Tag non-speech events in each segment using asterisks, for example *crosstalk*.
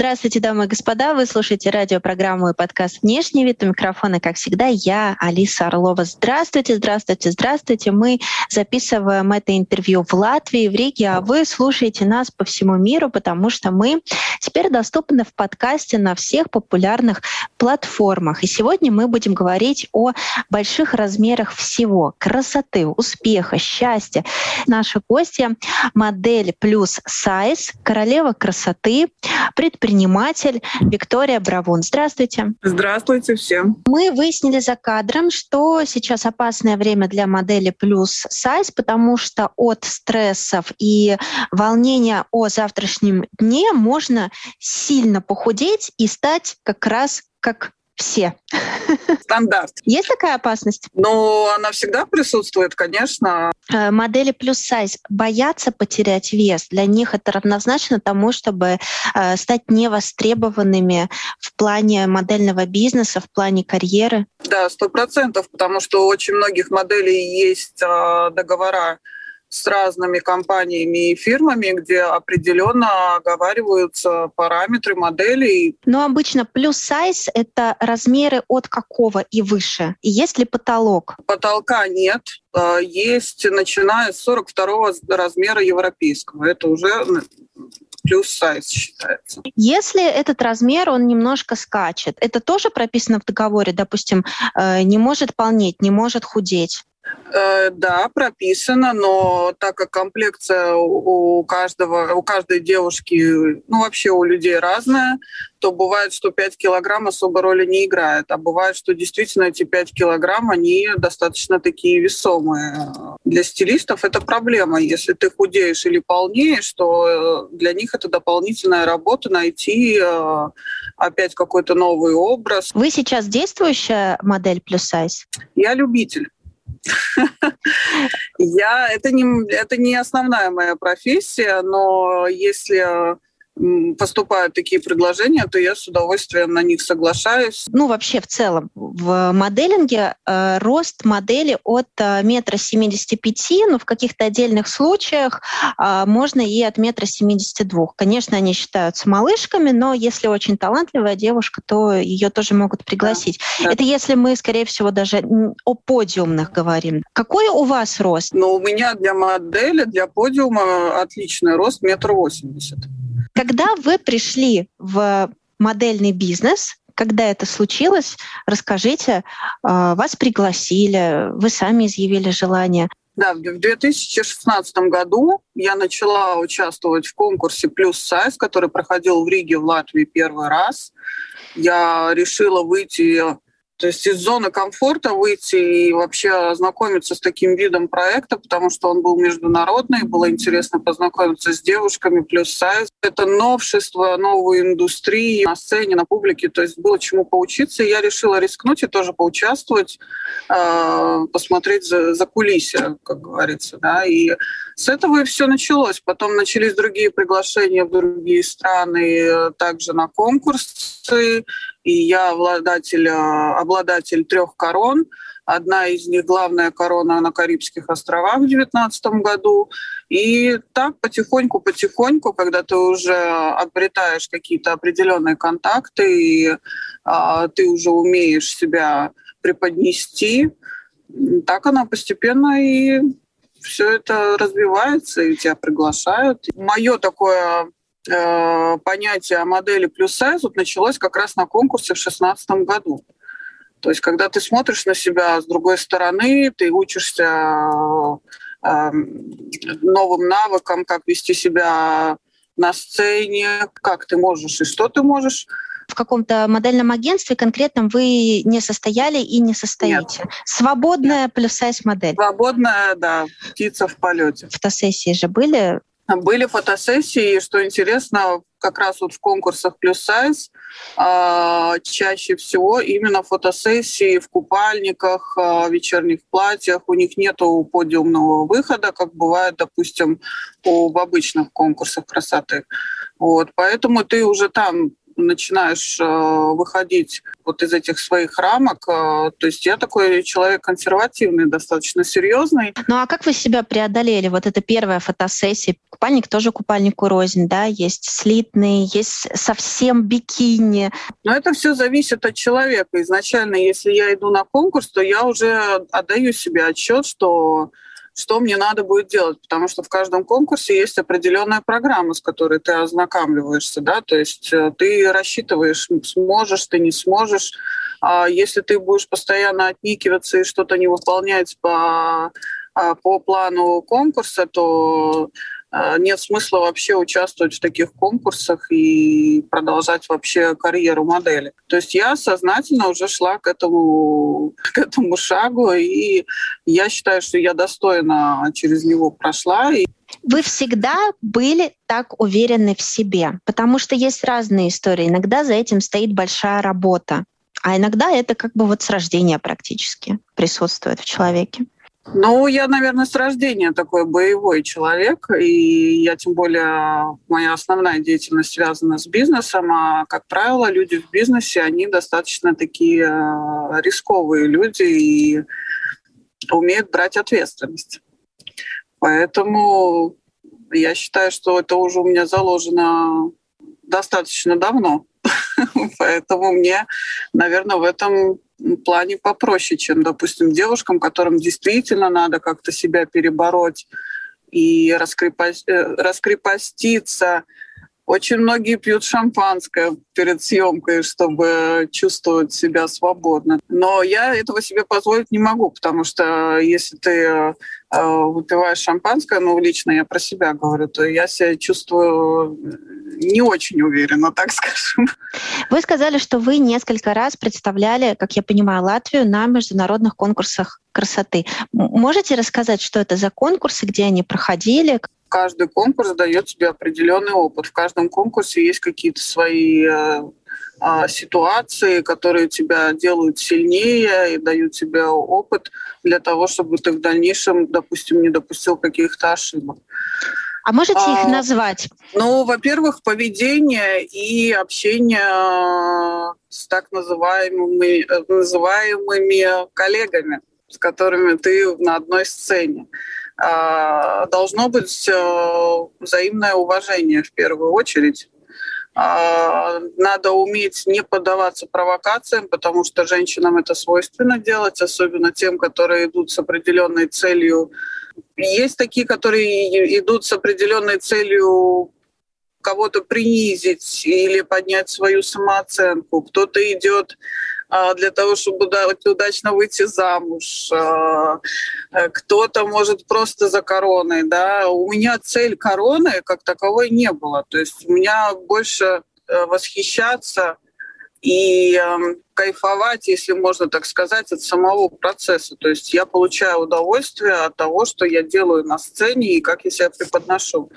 Здравствуйте, дамы и господа. Вы слушаете радиопрограмму и подкаст «Внешний вид». У микрофона, как всегда, я, Алиса Орлова. Здравствуйте, здравствуйте, здравствуйте. Мы записываем это интервью в Латвии, в Риге, а вы слушаете нас по всему миру, потому что мы теперь доступны в подкасте на всех популярных платформах. И сегодня мы будем говорить о больших размерах всего. Красоты, успеха, счастья. Наши гости — модель плюс сайз, королева красоты, предприниматель предприниматель Виктория Бравун. Здравствуйте. Здравствуйте всем. Мы выяснили за кадром, что сейчас опасное время для модели плюс сайз, потому что от стрессов и волнения о завтрашнем дне можно сильно похудеть и стать как раз как все. *laughs* Стандарт. Есть такая опасность? Ну, она всегда присутствует, конечно. Э, модели плюс сайз боятся потерять вес. Для них это равнозначно тому, чтобы э, стать невостребованными в плане модельного бизнеса, в плане карьеры. Да, сто процентов, потому что у очень многих моделей есть э, договора с разными компаниями и фирмами, где определенно оговариваются параметры моделей. Но обычно плюс сайз — это размеры от какого и выше? Есть ли потолок? Потолка нет. А, есть, начиная с 42 размера европейского. Это уже плюс сайз считается. Если этот размер, он немножко скачет, это тоже прописано в договоре, допустим, э, не может полнеть, не может худеть? Э, да, прописано, но так как комплекция у каждого, у каждой девушки, ну вообще у людей разная, то бывает, что 5 килограмм особо роли не играет, а бывает, что действительно эти 5 килограмм, они достаточно такие весомые. Для стилистов это проблема. Если ты худеешь или полнеешь, то э, для них это дополнительная работа найти э, опять какой-то новый образ. Вы сейчас действующая модель плюс сайз? Я любитель. *laughs* Я это не это не основная моя профессия, но если поступают такие предложения, то я с удовольствием на них соглашаюсь. Ну, вообще в целом в моделинге э, рост модели от э, метра семидесяти пяти, но в каких-то отдельных случаях э, можно и от метра семидесяти двух. Конечно, они считаются малышками, но если очень талантливая девушка, то ее тоже могут пригласить. Да, да. Это если мы, скорее всего, даже о подиумных говорим. Какой у вас рост? Ну, у меня для модели, для подиума отличный рост метр восемьдесят. Когда вы пришли в модельный бизнес, когда это случилось, расскажите, а, вас пригласили, вы сами изъявили желание. Да, в 2016 году я начала участвовать в конкурсе «Плюс сайз», который проходил в Риге, в Латвии первый раз. Я решила выйти то есть из зоны комфорта выйти и вообще ознакомиться с таким видом проекта, потому что он был международный, было интересно познакомиться с девушками, плюс сайз. Это новшество, новые индустрии на сцене, на публике, то есть было чему поучиться. И я решила рискнуть и тоже поучаствовать, а, посмотреть за, за кулисья, как говорится. Да? И с этого и все началось. Потом начались другие приглашения в другие страны, также на конкурсы и я обладатель, э, обладатель трех корон. Одна из них главная корона на Карибских островах в 2019 году. И так потихоньку-потихоньку, когда ты уже обретаешь какие-то определенные контакты, и а, ты уже умеешь себя преподнести, так она постепенно и все это развивается, и тебя приглашают. Мое такое э, понятие о модели плюс сайз вот началось как раз на конкурсе в 2016 году. То есть, когда ты смотришь на себя с другой стороны, ты учишься э, новым навыкам, как вести себя на сцене, как ты можешь и что ты можешь. В каком-то модельном агентстве конкретном вы не состояли и не состоите. Нет. Свободная плюс-сайз модель. Свободная, да, птица в полете. Фотосессии же были были фотосессии, что интересно, как раз вот в конкурсах плюс сайз э, чаще всего именно фотосессии в купальниках, э, вечерних платьях. У них нету подиумного выхода, как бывает, допустим, в обычных конкурсах красоты. Вот, поэтому ты уже там начинаешь э, выходить вот из этих своих рамок. Э, то есть я такой человек консервативный, достаточно серьезный. Ну а как вы себя преодолели? Вот это первая фотосессия. Купальник тоже купальнику рознь, да? Есть слитный, есть совсем бикини. Но это все зависит от человека. Изначально, если я иду на конкурс, то я уже отдаю себе отчет, что что мне надо будет делать, потому что в каждом конкурсе есть определенная программа, с которой ты ознакомливаешься, да, то есть э, ты рассчитываешь, сможешь ты, не сможешь. А если ты будешь постоянно отникиваться и что-то не выполнять по, а, по плану конкурса, то нет смысла вообще участвовать в таких конкурсах и продолжать вообще карьеру модели. То есть я сознательно уже шла к этому, к этому шагу, и я считаю, что я достойно через него прошла. Вы всегда были так уверены в себе, потому что есть разные истории. Иногда за этим стоит большая работа, а иногда это как бы вот с рождения практически присутствует в человеке. Ну, я, наверное, с рождения такой боевой человек, и я тем более, моя основная деятельность связана с бизнесом, а, как правило, люди в бизнесе, они достаточно такие э, рисковые люди и умеют брать ответственность. Поэтому я считаю, что это уже у меня заложено достаточно давно. *laughs* Поэтому мне, наверное, в этом плане попроще, чем, допустим, девушкам, которым действительно надо как-то себя перебороть и раскрепость, э, раскрепоститься. Очень многие пьют шампанское перед съемкой, чтобы чувствовать себя свободно. Но я этого себе позволить не могу, потому что если ты э, выпиваешь шампанское, ну, лично я про себя говорю, то я себя чувствую не очень уверенно, *laughs* так скажем. Вы сказали, что вы несколько раз представляли, как я понимаю, Латвию на международных конкурсах красоты. Можете рассказать, что это за конкурсы, где они проходили? Каждый конкурс дает тебе определенный опыт. В каждом конкурсе есть какие-то свои э, а, ситуации, которые тебя делают сильнее и дают тебе опыт для того, чтобы ты в дальнейшем, допустим, не допустил каких-то ошибок. А можете их а, назвать? Ну, во-первых, поведение и общение с так называемыми, называемыми коллегами, с которыми ты на одной сцене. А, должно быть э, взаимное уважение в первую очередь. А, надо уметь не поддаваться провокациям, потому что женщинам это свойственно делать, особенно тем, которые идут с определенной целью есть такие, которые идут с определенной целью кого-то принизить или поднять свою самооценку. Кто-то идет для того, чтобы удачно выйти замуж. А, кто-то может просто за короной. Да? У меня цель короны как таковой не было. То есть у меня больше э, восхищаться и э, кайфовать, если можно так сказать, от самого процесса. То есть я получаю удовольствие от того, что я делаю на сцене и как я себя преподношу.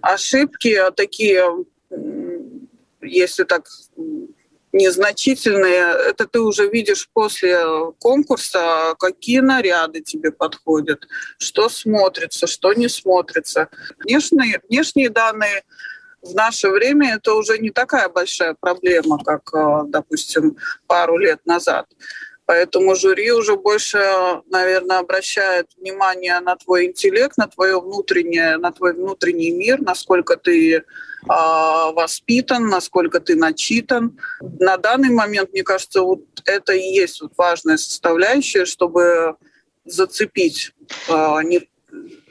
Ошибки такие, если так незначительные, это ты уже видишь после конкурса, какие наряды тебе подходят, что смотрится, что не смотрится. Внешние, внешние данные в наше время это уже не такая большая проблема, как, э, допустим, пару лет назад. Поэтому жюри уже больше, наверное, обращает внимание на твой интеллект, на твое внутреннее, на твой внутренний мир, насколько ты воспитан, насколько ты начитан. На данный момент, мне кажется, вот это и есть вот важная составляющая, чтобы зацепить э, не,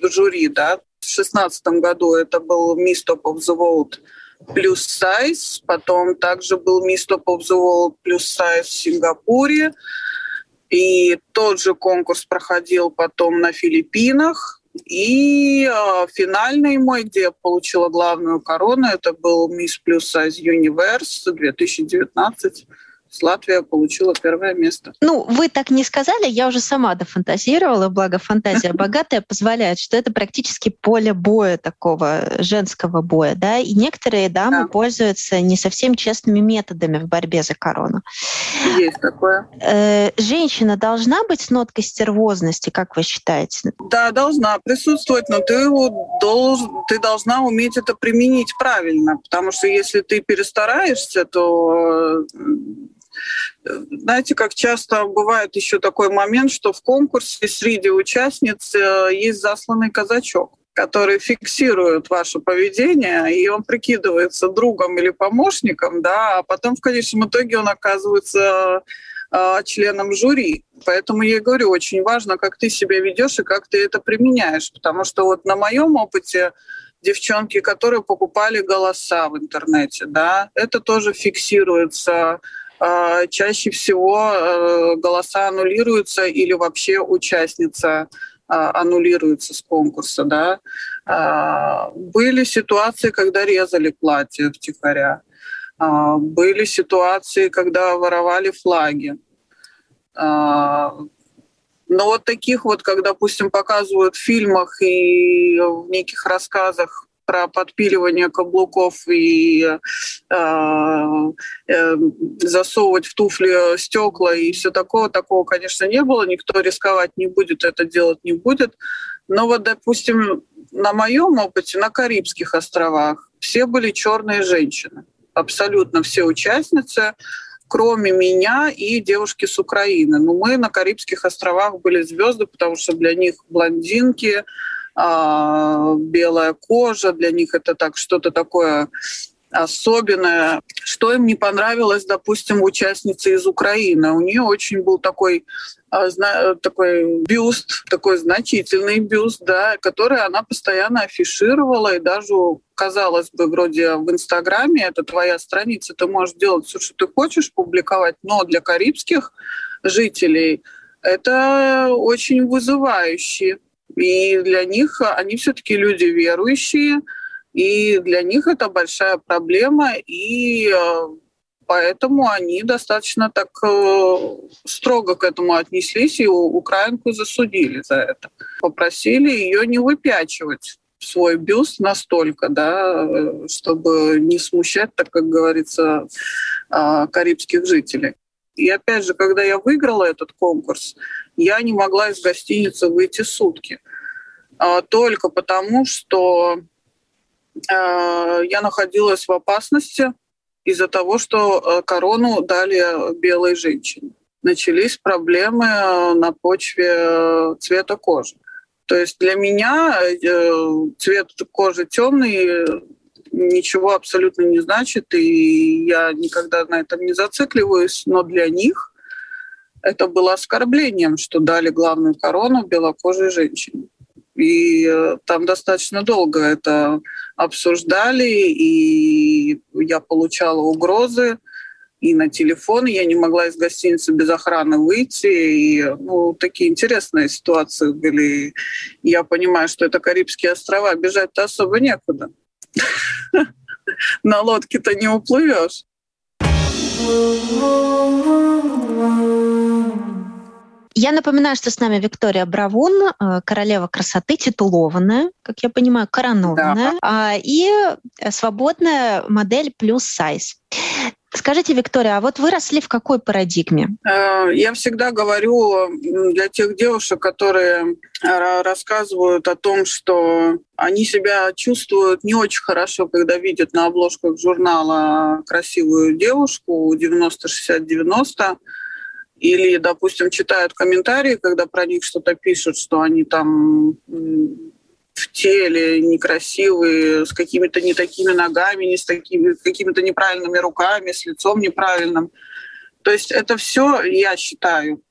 жюри, да, в 2016 году это был Miss Top of the World плюс сайз, потом также был Miss Top of the World плюс сайз в Сингапуре, и тот же конкурс проходил потом на Филиппинах, и э, финальный мой, где я получила главную корону, это был Miss Plus Size Universe 2019 Латвия получила первое место. Ну, вы так не сказали, я уже сама дофантазировала, благо фантазия *laughs* богатая позволяет, что это практически поле боя такого женского боя, да, и некоторые дамы да. пользуются не совсем честными методами в борьбе за корону. Есть такое. Э, женщина должна быть с ноткой стервозности, как вы считаете? Да, должна присутствовать, но ты, должен, ты должна уметь это применить правильно, потому что если ты перестараешься, то знаете, как часто бывает еще такой момент, что в конкурсе среди участниц э, есть засланный казачок который фиксирует ваше поведение, и он прикидывается другом или помощником, да, а потом в конечном итоге он оказывается э, членом жюри. Поэтому я говорю, очень важно, как ты себя ведешь и как ты это применяешь, потому что вот на моем опыте девчонки, которые покупали голоса в интернете, да, это тоже фиксируется. А, чаще всего э, голоса аннулируются или вообще участница а, аннулируется с конкурса, да. А, были ситуации, когда резали платье втихаря. Были ситуации, когда воровали флаги. Но вот таких вот, как, допустим, показывают в фильмах и в неких рассказах про подпиливание каблуков и э, э, засовывать в туфли стекла и все такое, такого, конечно, не было. Никто рисковать не будет, это делать не будет. Но вот, допустим, на моем опыте на Карибских островах все были черные женщины. Абсолютно все участницы кроме меня и девушки с Украины. Но мы на Карибских островах были звезды, потому что для них блондинки, белая кожа, для них это так что-то такое особенное. Что им не понравилось, допустим, участнице из Украины? У нее очень был такой а, такой бюст, такой значительный бюст, да, который она постоянно афишировала, и даже, казалось бы, вроде в Инстаграме, это твоя страница, ты можешь делать все, что ты хочешь, публиковать, но для карибских жителей это очень вызывающе. И для них они все-таки люди верующие, и для них это большая проблема, и э, поэтому они достаточно так э, строго к этому отнеслись и украинку засудили за это. Попросили ее не выпячивать свой бюст настолько, да, э, чтобы не смущать, так как говорится, карибских жителей. И опять же, когда я выиграла этот конкурс, я не могла из гостиницы выйти сутки. А, только потому, что а, я находилась в опасности из-за того, что а, корону дали белой женщине. Начались проблемы на почве цвета кожи. То есть для меня э, цвет кожи темный ничего абсолютно не значит, и я никогда на этом не зацикливаюсь, но для них это было оскорблением, что дали главную корону белокожей женщине. И э, там достаточно долго это обсуждали, и я получала угрозы и на телефон. Я не могла из гостиницы без охраны выйти. И ну, такие интересные ситуации были. Я понимаю, что это Карибские острова, бежать-то особо некуда. На лодке-то не уплывешь. Я напоминаю, что с нами Виктория Бравун, э, королева красоты, титулованная, как я понимаю, коронованная, да. и свободная модель плюс сайз. Скажите, Виктория, а вот вы росли в какой парадигме? Э, я всегда говорю для тех девушек, которые э, рассказывают о том, что они себя чувствуют не очень хорошо, когда видят на обложках журнала красивую девушку 90-60-90, или, допустим, читают комментарии, когда про них что-то пишут, что они там в теле некрасивые, с какими-то не такими ногами, не с такими, какими-то неправильными руками, с лицом неправильным. То есть это все, я считаю,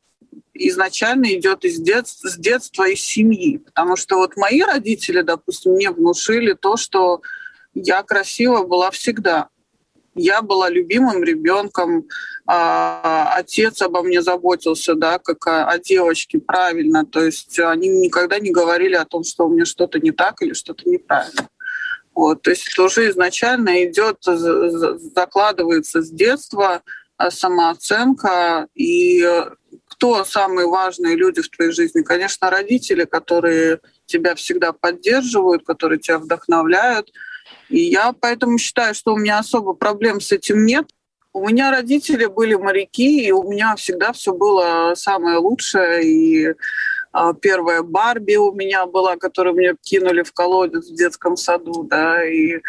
изначально идет из детства, с детства, из семьи. Потому что вот мои родители, допустим, мне внушили то, что я красива была всегда. Я была любимым ребенком, а, отец обо мне заботился, да, как о, о девочке, правильно. То есть они никогда не говорили о том, что у меня что-то не так или что-то неправильно. Вот, то есть это уже изначально идет, закладывается с детства а, самооценка и кто самые важные люди в твоей жизни? Конечно, родители, которые тебя всегда поддерживают, которые тебя вдохновляют. И я поэтому считаю, что у меня особо проблем с этим нет. У меня родители были моряки, и у меня всегда все было самое лучшее. И а, первая Барби у меня была, которую мне кинули в колодец в детском саду, да, и э,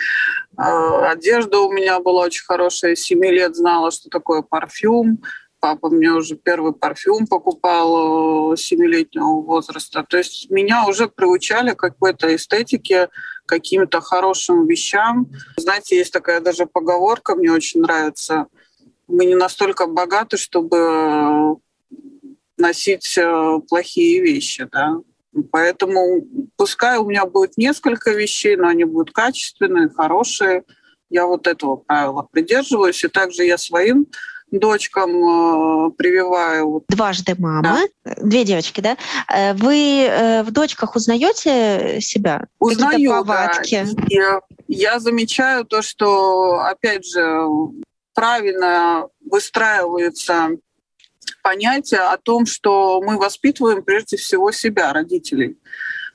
одежда у меня была очень хорошая, семи лет знала, что такое парфюм, папа мне уже первый парфюм покупал э, семилетнего возраста. То есть меня уже приучали к какой-то эстетике, каким-то хорошим вещам. Знаете, есть такая даже поговорка, мне очень нравится. Мы не настолько богаты, чтобы носить э, плохие вещи, да. Поэтому пускай у меня будет несколько вещей, но они будут качественные, хорошие. Я вот этого правила придерживаюсь. И также я своим дочкам э, прививаю. Дважды мама, да. две девочки, да? Э, вы э, в дочках узнаете себя? Узнаю, повадки? Да. Я, я замечаю то, что, опять же, правильно выстраивается понятие о том, что мы воспитываем прежде всего себя, родителей.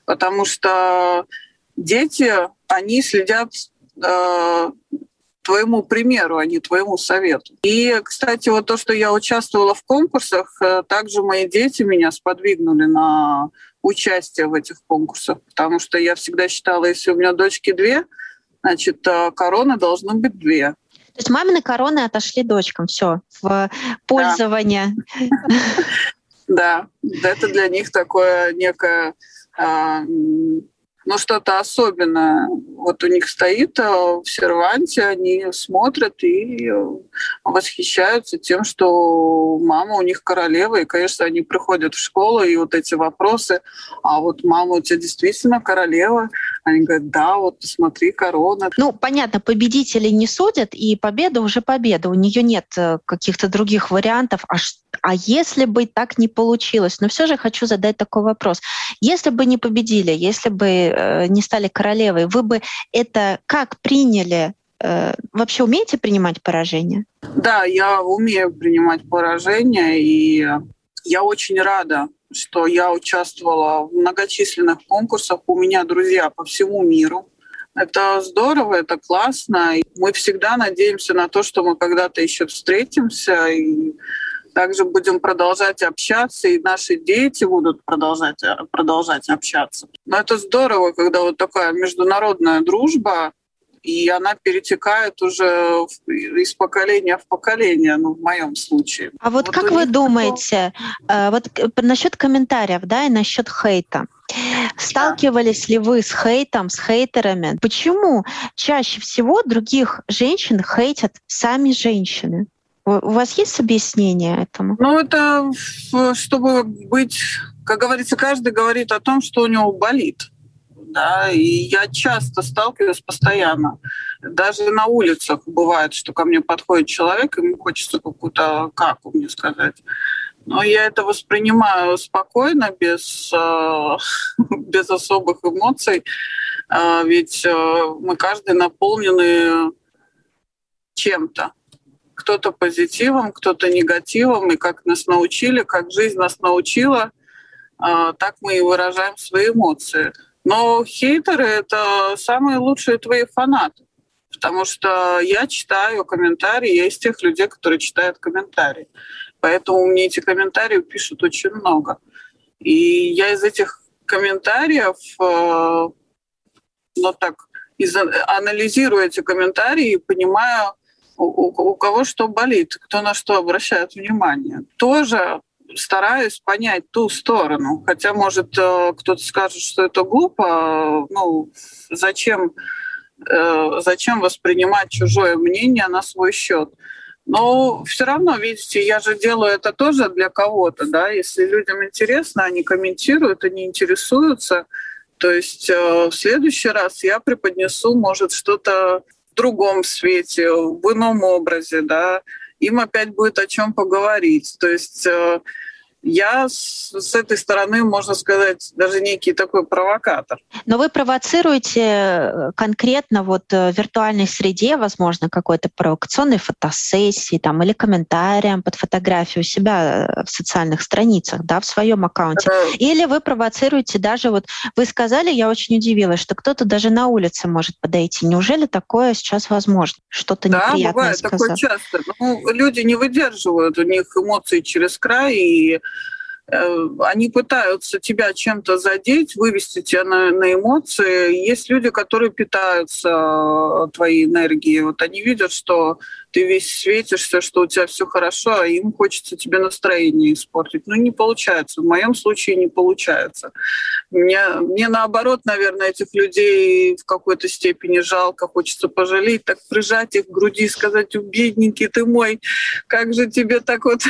Потому что дети, они следят э, твоему примеру, а не твоему совету. И, кстати, вот то, что я участвовала в конкурсах, э, также мои дети меня сподвигнули на участие в этих конкурсах, потому что я всегда считала, если у меня дочки две, значит, э, короны должны быть две. То есть мамины короны отошли дочкам, все, в пользование. *laughs* Да, это для них такое некое а, но что-то особенное. Вот у них стоит э, в серванте, они смотрят и э, восхищаются тем, что мама у них королева, и, конечно, они приходят в школу, и вот эти вопросы, а вот мама у тебя действительно королева? Они говорят, да, вот посмотри, корона. Ну, понятно, победители не судят, и победа уже победа. У нее нет э, каких-то других вариантов. А, а если бы так не получилось? Но все же хочу задать такой вопрос. Если бы не победили, если бы Э, не стали королевой, вы бы это как приняли? Э, вообще умеете принимать поражение? Да, я умею принимать поражение, и я очень рада, что я участвовала в многочисленных конкурсах. У меня друзья по всему миру. Это здорово, это классно. Мы всегда надеемся на то, что мы когда-то еще встретимся и также будем продолжать общаться, и наши дети будут продолжать, продолжать общаться. Но это здорово, когда вот такая международная дружба, и она перетекает уже из поколения в поколение, ну, в моем случае. А вот, вот как вы думаете, такого... вот насчет комментариев, да, и насчет хейта? Сталкивались ли вы с хейтом, с хейтерами? Почему чаще всего других женщин хейтят сами женщины? У вас есть объяснение этому? Ну, это чтобы быть, как говорится, каждый говорит о том, что у него болит. Да, и я часто сталкиваюсь постоянно. Даже на улицах бывает, что ко мне подходит человек, ему хочется какую-то каку мне сказать. Но я это воспринимаю спокойно, без, э, *laughs* без особых эмоций. Э, ведь э, мы каждый наполнены чем-то кто-то позитивом, кто-то негативом, и как нас научили, как жизнь нас научила, а, так мы и выражаем свои эмоции. Но хейтеры — это самые лучшие твои фанаты, потому что я читаю комментарии, я из тех людей, которые читают комментарии. Поэтому мне эти комментарии пишут очень много. И я из этих комментариев, э, ну так, из, анализирую эти комментарии и понимаю, у, у кого что болит, кто на что обращает внимание. Тоже стараюсь понять ту сторону. Хотя, может, э, кто-то скажет, что это глупо. Ну, зачем, э, зачем воспринимать чужое мнение на свой счет? Но все равно, видите, я же делаю это тоже для кого-то, да. Если людям интересно, они комментируют, они интересуются. То есть э, в следующий раз я преподнесу, может, что-то в другом свете, в ином образе, да, им опять будет о чем поговорить. То есть э, я с, с этой стороны, можно сказать, даже некий такой провокатор. Но вы провоцируете э, конкретно вот э, в виртуальной среде, возможно, какой-то провокационной фотосессии там, или комментариям под фотографию у себя э, в социальных страницах, да, в своем аккаунте. Это... Или вы провоцируете даже, вот вы сказали, я очень удивилась, что кто-то даже на улице может подойти. Неужели такое сейчас возможно? Что-то да, неприятное бывает сказать? такое часто. Ну, люди не выдерживают, у них эмоции через край, и они пытаются тебя чем-то задеть, вывести тебя на, на эмоции. Есть люди, которые питаются э, твоей энергией. Вот они видят, что ты весь светишься, что у тебя все хорошо, а им хочется тебе настроение испортить. Ну, не получается. В моем случае не получается. Мне, мне наоборот, наверное, этих людей в какой-то степени жалко, хочется пожалеть, так прижать их к груди и сказать, бедненький ты мой, как же тебе так вот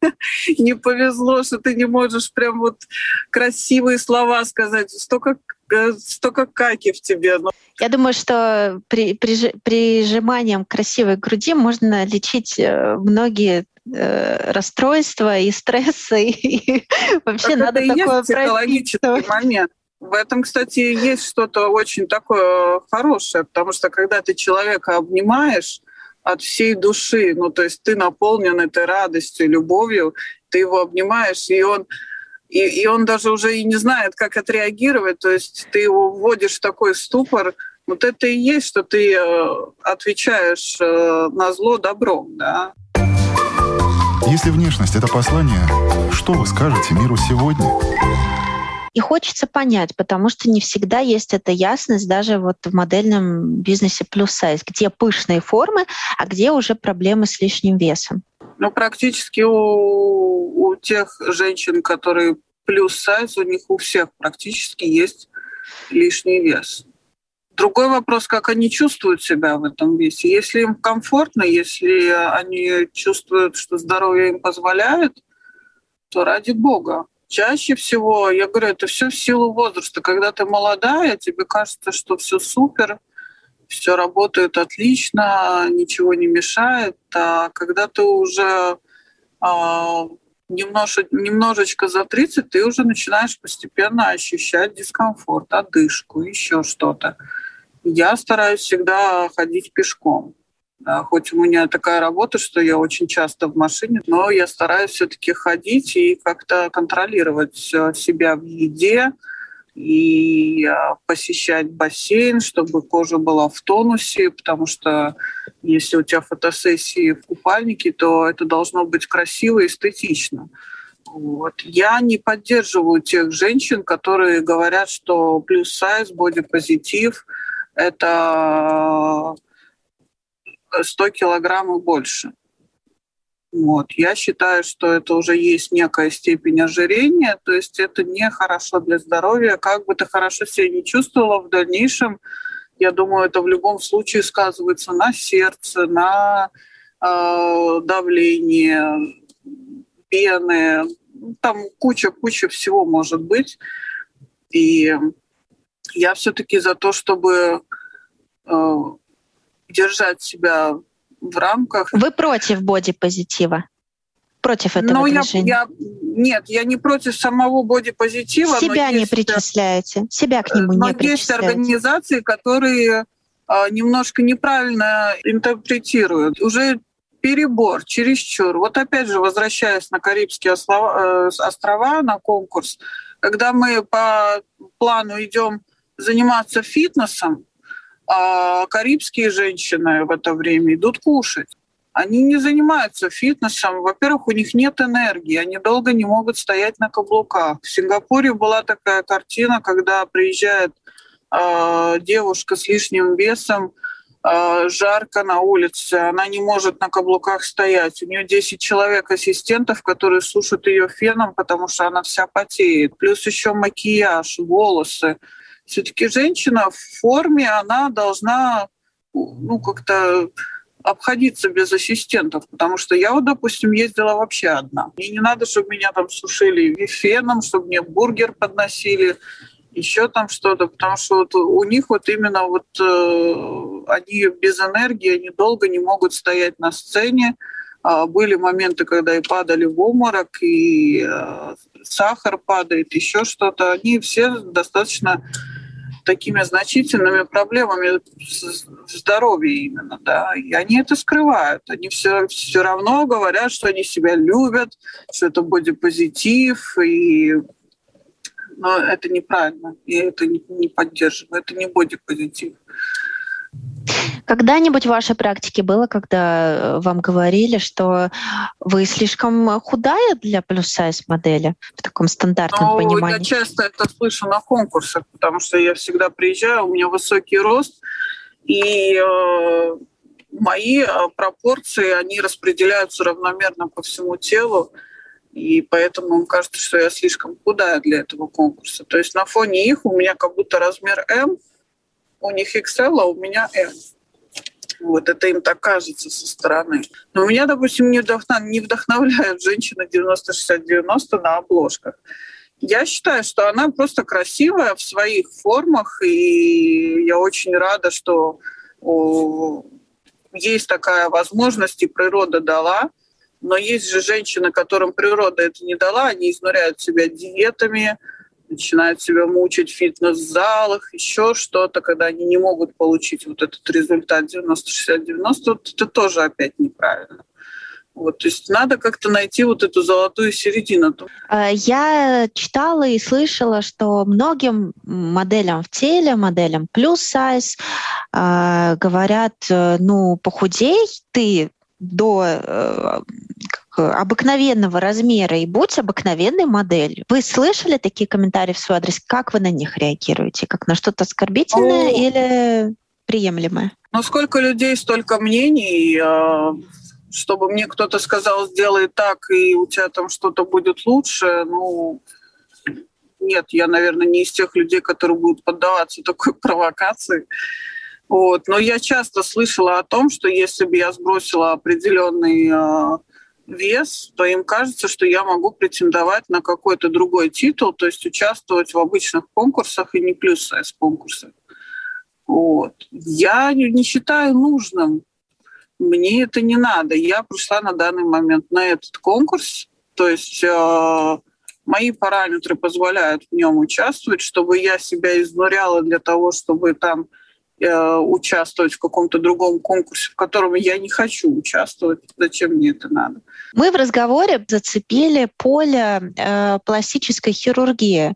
*laughs* не повезло, что ты не можешь прям вот красивые слова сказать. Столько столько каки в тебе. Но... Я думаю, что при, при, прижиманием красивой груди можно лечить э, многие э, расстройства и стрессы. *laughs* И вообще так надо это такое есть психологический момент. В этом, кстати, есть что-то очень такое хорошее, потому что когда ты человека обнимаешь от всей души, ну то есть ты наполнен этой радостью, любовью, ты его обнимаешь, и он и, и он даже уже и не знает, как отреагировать, то есть ты его вводишь в такой ступор, вот это и есть, что ты э, отвечаешь э, на зло добром, да. Если внешность — это послание, что вы скажете миру сегодня? И хочется понять, потому что не всегда есть эта ясность даже вот в модельном бизнесе плюс сайз, где пышные формы, а где уже проблемы с лишним весом. Ну, практически у, у тех женщин, которые плюс сайз, у них у всех практически есть лишний вес. Другой вопрос, как они чувствуют себя в этом весе. Если им комфортно, если они чувствуют, что здоровье им позволяет, то ради бога. Чаще всего, я говорю, это все в силу возраста. Когда ты молодая, тебе кажется, что все супер, все работает отлично, ничего не мешает. А когда ты уже а, немножко, немножечко за 30, ты уже начинаешь постепенно ощущать дискомфорт, одышку, еще что-то. Я стараюсь всегда ходить пешком. Да, хоть у меня такая работа, что я очень часто в машине, но я стараюсь все-таки ходить и как-то контролировать себя в еде, и а, посещать бассейн, чтобы кожа была в тонусе, потому что если у тебя фотосессии в купальнике, то это должно быть красиво и эстетично. Вот. Я не поддерживаю тех женщин, которые говорят, что плюс сайз, бодипозитив – это 100 килограмм и больше. Вот. Я считаю, что это уже есть некая степень ожирения, то есть это не хорошо для здоровья. Как бы ты хорошо себя не чувствовала в дальнейшем, я думаю, это в любом случае сказывается на сердце, на э, давление, пены, там куча-куча всего может быть. И я все-таки за то, чтобы э, держать себя в рамках... Вы против бодипозитива? Против этого но движения? Я, я, нет, я не против самого бодипозитива. Себя не есть, причисляете, себя к нему но не причисляете. есть организации, которые а, немножко неправильно интерпретируют. Уже перебор, чересчур. Вот опять же, возвращаясь на Карибские э, острова на конкурс, когда мы по плану идем заниматься фитнесом, а карибские женщины в это время идут кушать. Они не занимаются фитнесом. Во-первых, у них нет энергии, они долго не могут стоять на каблуках. В Сингапуре была такая картина, когда приезжает э, девушка с лишним весом, э, жарко на улице, она не может на каблуках стоять. У нее 10 человек ассистентов, которые сушат ее феном, потому что она вся потеет. Плюс еще макияж, волосы все-таки женщина в форме, она должна ну, как-то обходиться без ассистентов, потому что я вот, допустим, ездила вообще одна. Мне не надо, чтобы меня там сушили феном, чтобы мне бургер подносили, еще там что-то, потому что вот у них вот именно вот э, они без энергии, они долго не могут стоять на сцене, А, были моменты, когда и падали в обморок, и э, сахар падает, еще что-то. Они все достаточно такими значительными проблемами здоровья именно, да, и они это скрывают. Они все, все равно говорят, что они себя любят, что это бодипозитив, и но это неправильно, и это не, поддерживаю, это не бодипозитив. Когда-нибудь в вашей практике было, когда э, вам говорили, что вы слишком худая для плюс-сайз модели в таком стандартном ну, понимании? Я часто это слышу на конкурсах, потому что я всегда приезжаю, у меня высокий рост, и э, мои э, пропорции, они распределяются равномерно по всему телу, и поэтому им кажется, что я слишком худая для этого конкурса. То есть на фоне их у меня как будто размер М, у них XL, а у меня M. Вот это им так кажется со стороны. Но меня, допустим, не, вдохна... не вдохновляют женщины 90-60-90 на обложках. Я считаю, что она просто красивая в своих формах, и я очень рада, что о, есть такая возможность, и природа дала. Но есть же женщины, которым природа это не дала, они изнуряют себя диетами, начинают себя мучить в фитнес-залах, еще что-то, когда они не могут получить вот этот результат 90-60-90, вот это тоже опять неправильно. Вот, то есть надо как-то найти вот эту золотую середину. А, я читала и слышала, что многим моделям в теле, моделям плюс сайз, а, говорят, э, ну, похудей ты до э, обыкновенного размера и будь обыкновенной моделью. Вы слышали такие комментарии в свой адрес? Как вы на них реагируете? Как на что-то оскорбительное О. или приемлемое? Ну, сколько людей, столько мнений. А, чтобы мне кто-то сказал, сделай так, и у тебя там что-то будет лучше, ну, нет, я, наверное, не из тех людей, которые будут поддаваться такой *laughs* провокации. Вот. Но я часто слышала о том, что если бы я сбросила определенный э, вес, то им кажется, что я могу претендовать на какой-то другой титул, то есть участвовать в обычных конкурсах и не плюс-сайз конкурсах. Вот. Я не считаю нужным. Мне это не надо. Я пришла на данный момент на этот конкурс. То есть э, мои параметры позволяют в нем участвовать, чтобы я себя изнуряла для того, чтобы там Э, участвовать в каком-то другом конкурсе, в котором я не хочу участвовать. Зачем мне это надо? Мы в разговоре зацепили поле э, пластической хирургии.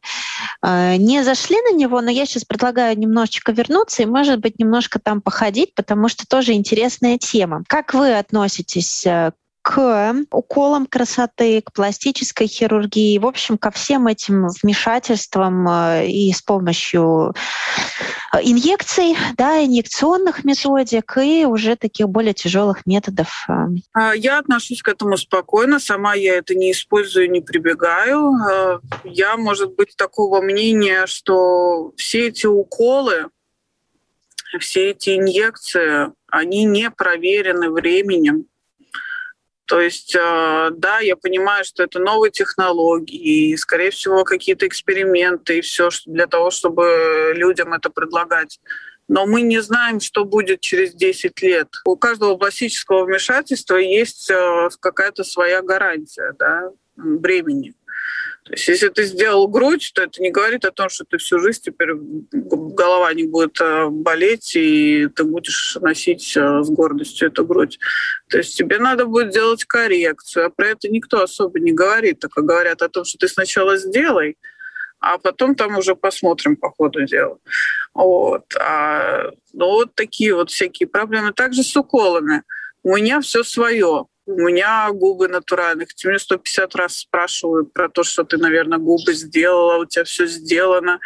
Э, не зашли на него, но я сейчас предлагаю немножечко вернуться и, может быть, немножко там походить, потому что тоже интересная тема. Как вы относитесь э, к уколам красоты, к пластической хирургии, в общем, ко всем этим вмешательствам э, и с помощью э, инъекций, да, инъекционных методик и уже таких более тяжелых методов. Э. А, я отношусь к этому спокойно, сама я это не использую, не прибегаю. Я, может быть, такого мнения, что все эти уколы, все эти инъекции, они не проверены временем то есть, э, да, я понимаю, что это новые технологии, скорее всего, какие-то эксперименты и все для того, чтобы людям это предлагать. Но мы не знаем, что будет через 10 лет. У каждого пластического вмешательства есть э, какая-то своя гарантия да, времени. То есть если ты сделал грудь, то это не говорит о том, что ты всю жизнь теперь голова не будет э, болеть, и ты будешь носить э, с гордостью эту грудь. То есть тебе надо будет делать коррекцию, а про это никто особо не говорит, только говорят о том, что ты сначала сделай, а потом там уже посмотрим по ходу дела. Вот. А, ну, вот такие вот всякие проблемы. Также с уколами. У меня все свое. У меня губы натуральных. Ты меня 150 раз спрашивают про то, что ты, наверное, губы сделала, у тебя все сделано.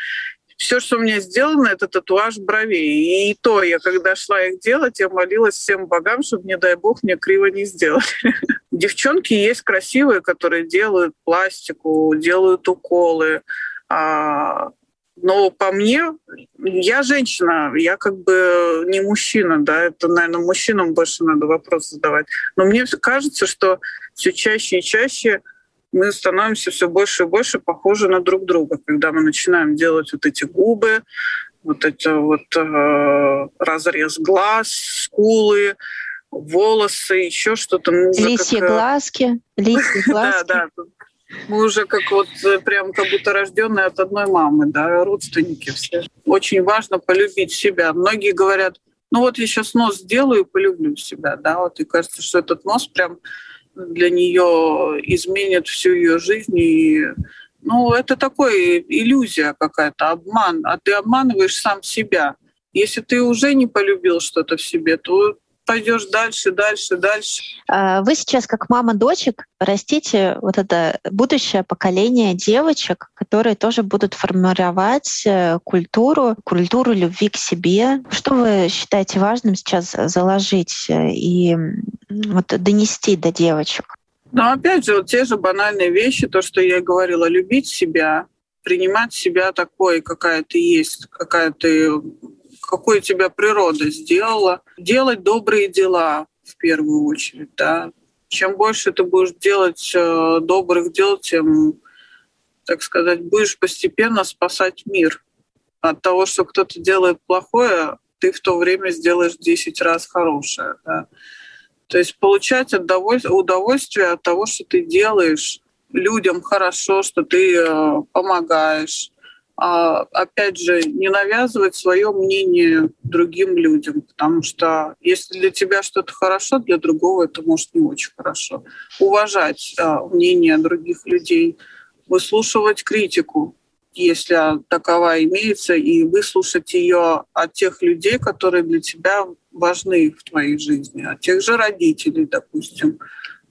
Все, что у меня сделано, это татуаж бровей. И то я, когда шла их делать, я молилась всем богам, чтобы, не дай бог, мне криво не сделали. *laughs* Девчонки есть красивые, которые делают пластику, делают уколы. Но по мне, я женщина, я как бы не мужчина, да, это, наверное, мужчинам больше надо вопрос задавать. Но мне кажется, что все чаще и чаще мы становимся все больше и больше похожи на друг друга, когда мы начинаем делать вот эти губы, вот это вот э, разрез глаз, скулы, волосы, еще что-то. Лисьи как... глазки, лисьи *laughs* глазки. Да, да. Мы уже как вот э, прям как будто рожденные от одной мамы, да, родственники все. Очень важно полюбить себя. Многие говорят, ну вот я сейчас нос сделаю и полюблю себя, да, вот и кажется, что этот нос прям для нее изменит всю ее жизнь и ну, это такое иллюзия какая-то, обман. А ты обманываешь сам себя. Если ты уже не полюбил что-то в себе, то пойдешь дальше, дальше, дальше. А, вы сейчас, как мама дочек, растите вот это будущее поколение девочек, которые тоже будут формировать э, культуру, культуру любви к себе. Что вы считаете важным сейчас заложить э, и вот донести до девочек? Ну, опять же, вот те же банальные вещи, то, что я говорила, любить себя, принимать себя такой, какая ты есть, какая ты какой тебя природа сделала, делать добрые дела в первую очередь. Да. Чем больше ты будешь делать э, добрых дел, тем, так сказать, будешь постепенно спасать мир. От того, что кто-то делает плохое, ты в то время сделаешь 10 раз хорошее. Да. То есть получать удовольствие от того, что ты делаешь людям хорошо, что ты э, помогаешь, а, опять же, не навязывать свое мнение другим людям, потому что если для тебя что-то хорошо, для другого это может не очень хорошо. Уважать а, мнение других людей, выслушивать критику, если такова имеется, и выслушать ее от тех людей, которые для тебя важны в твоей жизни, от тех же родителей, допустим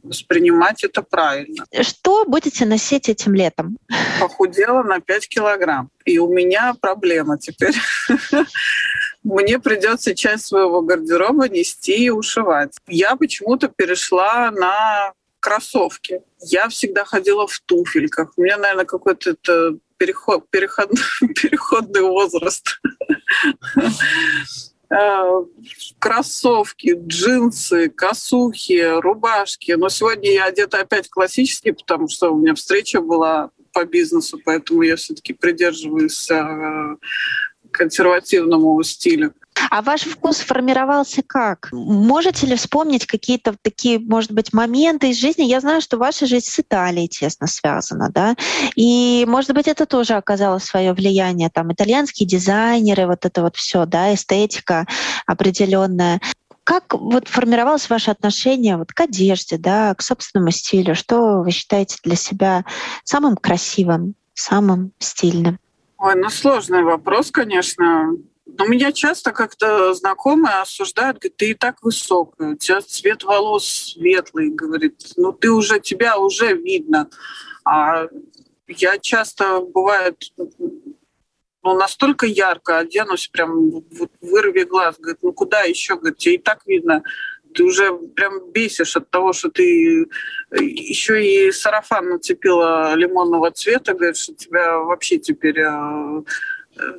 воспринимать это правильно. Что будете носить этим летом? Похудела на 5 килограмм. И у меня проблема теперь. *laughs* Мне придется часть своего гардероба нести и ушивать. Я почему-то перешла на кроссовки. Я всегда ходила в туфельках. У меня, наверное, какой-то переход, *laughs* переход, переходный возраст. *laughs* Э, кроссовки, джинсы, косухи, рубашки. Но сегодня я одета опять классически, потому что у меня встреча была по бизнесу, поэтому я все-таки придерживаюсь э, консервативному стилю. А ваш вкус формировался как? Можете ли вспомнить какие-то такие, может быть, моменты из жизни? Я знаю, что ваша жизнь с Италией тесно связана, да? И, может быть, это тоже оказало свое влияние. Там итальянские дизайнеры, вот это вот все, да, эстетика определенная. Как вот формировалось ваше отношение вот к одежде, да, к собственному стилю? Что вы считаете для себя самым красивым, самым стильным? Ой, ну сложный вопрос, конечно. Но меня часто как-то знакомые осуждают, говорят, ты и так высокая, у тебя цвет волос светлый, говорит, ну ты уже, тебя уже видно. А я часто, бывает, ну, настолько ярко оденусь, прям вот вырви глаз, говорит, ну куда еще, говорит, тебе и так видно, ты уже прям бесишь от того, что ты еще и сарафан нацепила лимонного цвета, говорит, что тебя вообще теперь э,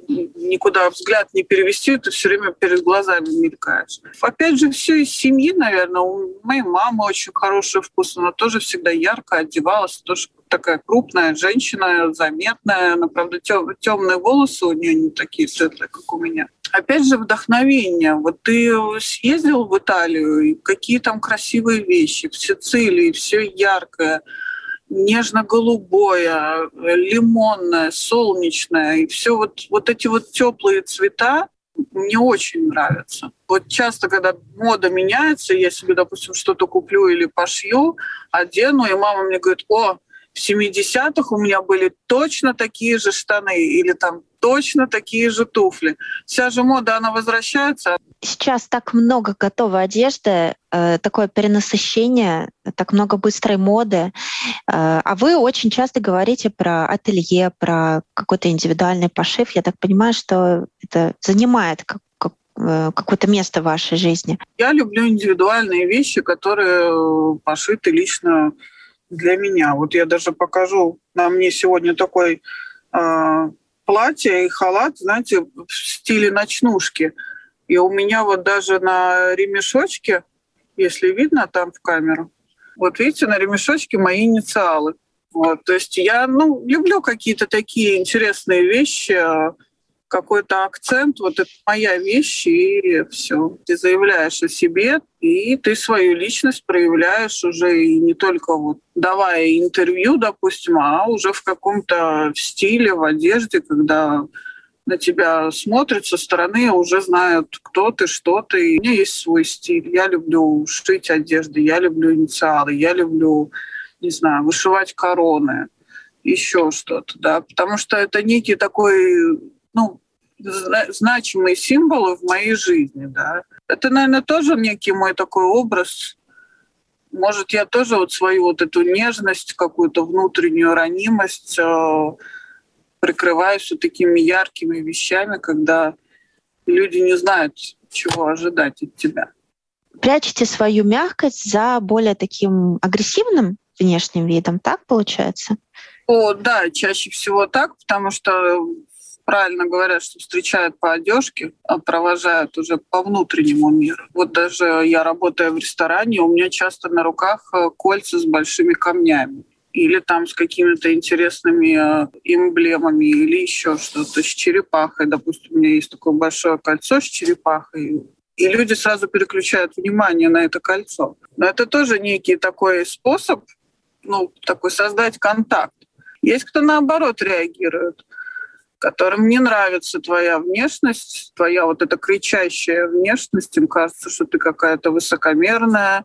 никуда взгляд не перевести, ты все время перед глазами мелькаешь. Опять же, все из семьи, наверное. У моей мамы очень хороший вкус, она тоже всегда ярко одевалась, тоже такая крупная женщина, заметная. Она, правда, темные волосы у нее не такие светлые, как у меня. Опять же, вдохновение. Вот ты съездил в Италию, и какие там красивые вещи. В Сицилии все яркое нежно-голубое, лимонное, солнечное. И все вот, вот эти вот теплые цвета мне очень нравятся. Вот часто, когда мода меняется, я себе, допустим, что-то куплю или пошью, одену, и мама мне говорит, о, в 70-х у меня были точно такие же штаны или там точно такие же туфли. Вся же мода, она возвращается. Сейчас так много готовой одежды, э, такое перенасыщение, так много быстрой моды. Э, а вы очень часто говорите про ателье, про какой-то индивидуальный пошив. Я так понимаю, что это занимает э, какое-то место в вашей жизни? Я люблю индивидуальные вещи, которые пошиты лично для меня. Вот я даже покажу, на мне сегодня такой э, платье и халат, знаете, в стиле ночнушки. И у меня вот даже на ремешочке, если видно там в камеру, вот видите, на ремешочке мои инициалы. Вот, то есть я ну, люблю какие-то такие интересные вещи. Какой-то акцент, вот это моя вещь, и все. Ты заявляешь о себе, и ты свою личность проявляешь уже и не только вот давая интервью, допустим, а уже в каком-то стиле, в одежде, когда на тебя смотрят со стороны, уже знают, кто ты, что ты. У меня есть свой стиль. Я люблю шить одежды, я люблю инициалы, я люблю, не знаю, вышивать короны, еще что-то, да, потому что это некий такой, ну, значимые символы в моей жизни, да. Это, наверное, тоже некий мой такой образ. Может, я тоже вот свою вот эту нежность, какую-то внутреннюю ранимость э, прикрываюсь вот такими яркими вещами, когда люди не знают, чего ожидать от тебя. Прячете свою мягкость за более таким агрессивным внешним видом, так получается? О, да, чаще всего так, потому что правильно говорят, что встречают по одежке, а провожают уже по внутреннему миру. Вот даже я работаю в ресторане, у меня часто на руках э, кольца с большими камнями или там с какими-то интересными э, эмблемами, или еще что-то с черепахой. Допустим, у меня есть такое большое кольцо с черепахой, и люди сразу переключают внимание на это кольцо. Но это тоже некий такой способ, ну, такой создать контакт. Есть кто наоборот реагирует, которым не нравится твоя внешность, твоя вот эта кричащая внешность, им кажется, что ты какая-то высокомерная,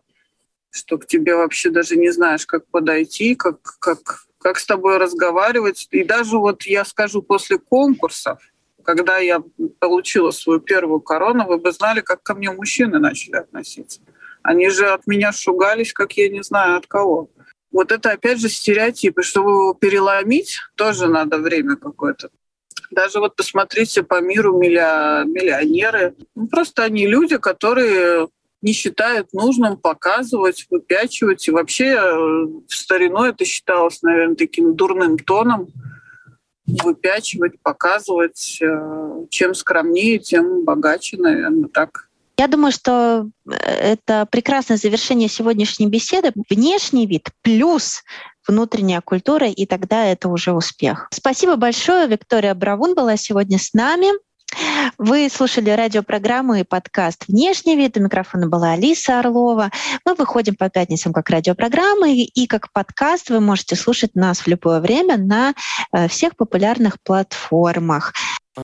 что к тебе вообще даже не знаешь, как подойти, как, как, как с тобой разговаривать. И даже вот я скажу, после конкурсов, когда я получила свою первую корону, вы бы знали, как ко мне мужчины начали относиться. Они же от меня шугались, как я не знаю от кого. Вот это опять же стереотипы. Чтобы его переломить, тоже надо время какое-то. Даже вот посмотрите по миру миллионеры. Ну, просто они люди, которые не считают нужным показывать, выпячивать. И вообще э, в старину это считалось, наверное, таким дурным тоном выпячивать, показывать. Э, чем скромнее, тем богаче, наверное, так. Я думаю, что э, это прекрасное завершение сегодняшней беседы. Внешний вид плюс внутренняя культура, и тогда это уже успех. Спасибо большое. Виктория Бравун была сегодня с нами. Вы слушали радиопрограмму и подкаст «Внешний вид». У микрофона была Алиса Орлова. Мы выходим по пятницам как радиопрограмма и как подкаст вы можете слушать нас в любое время на э, всех популярных платформах.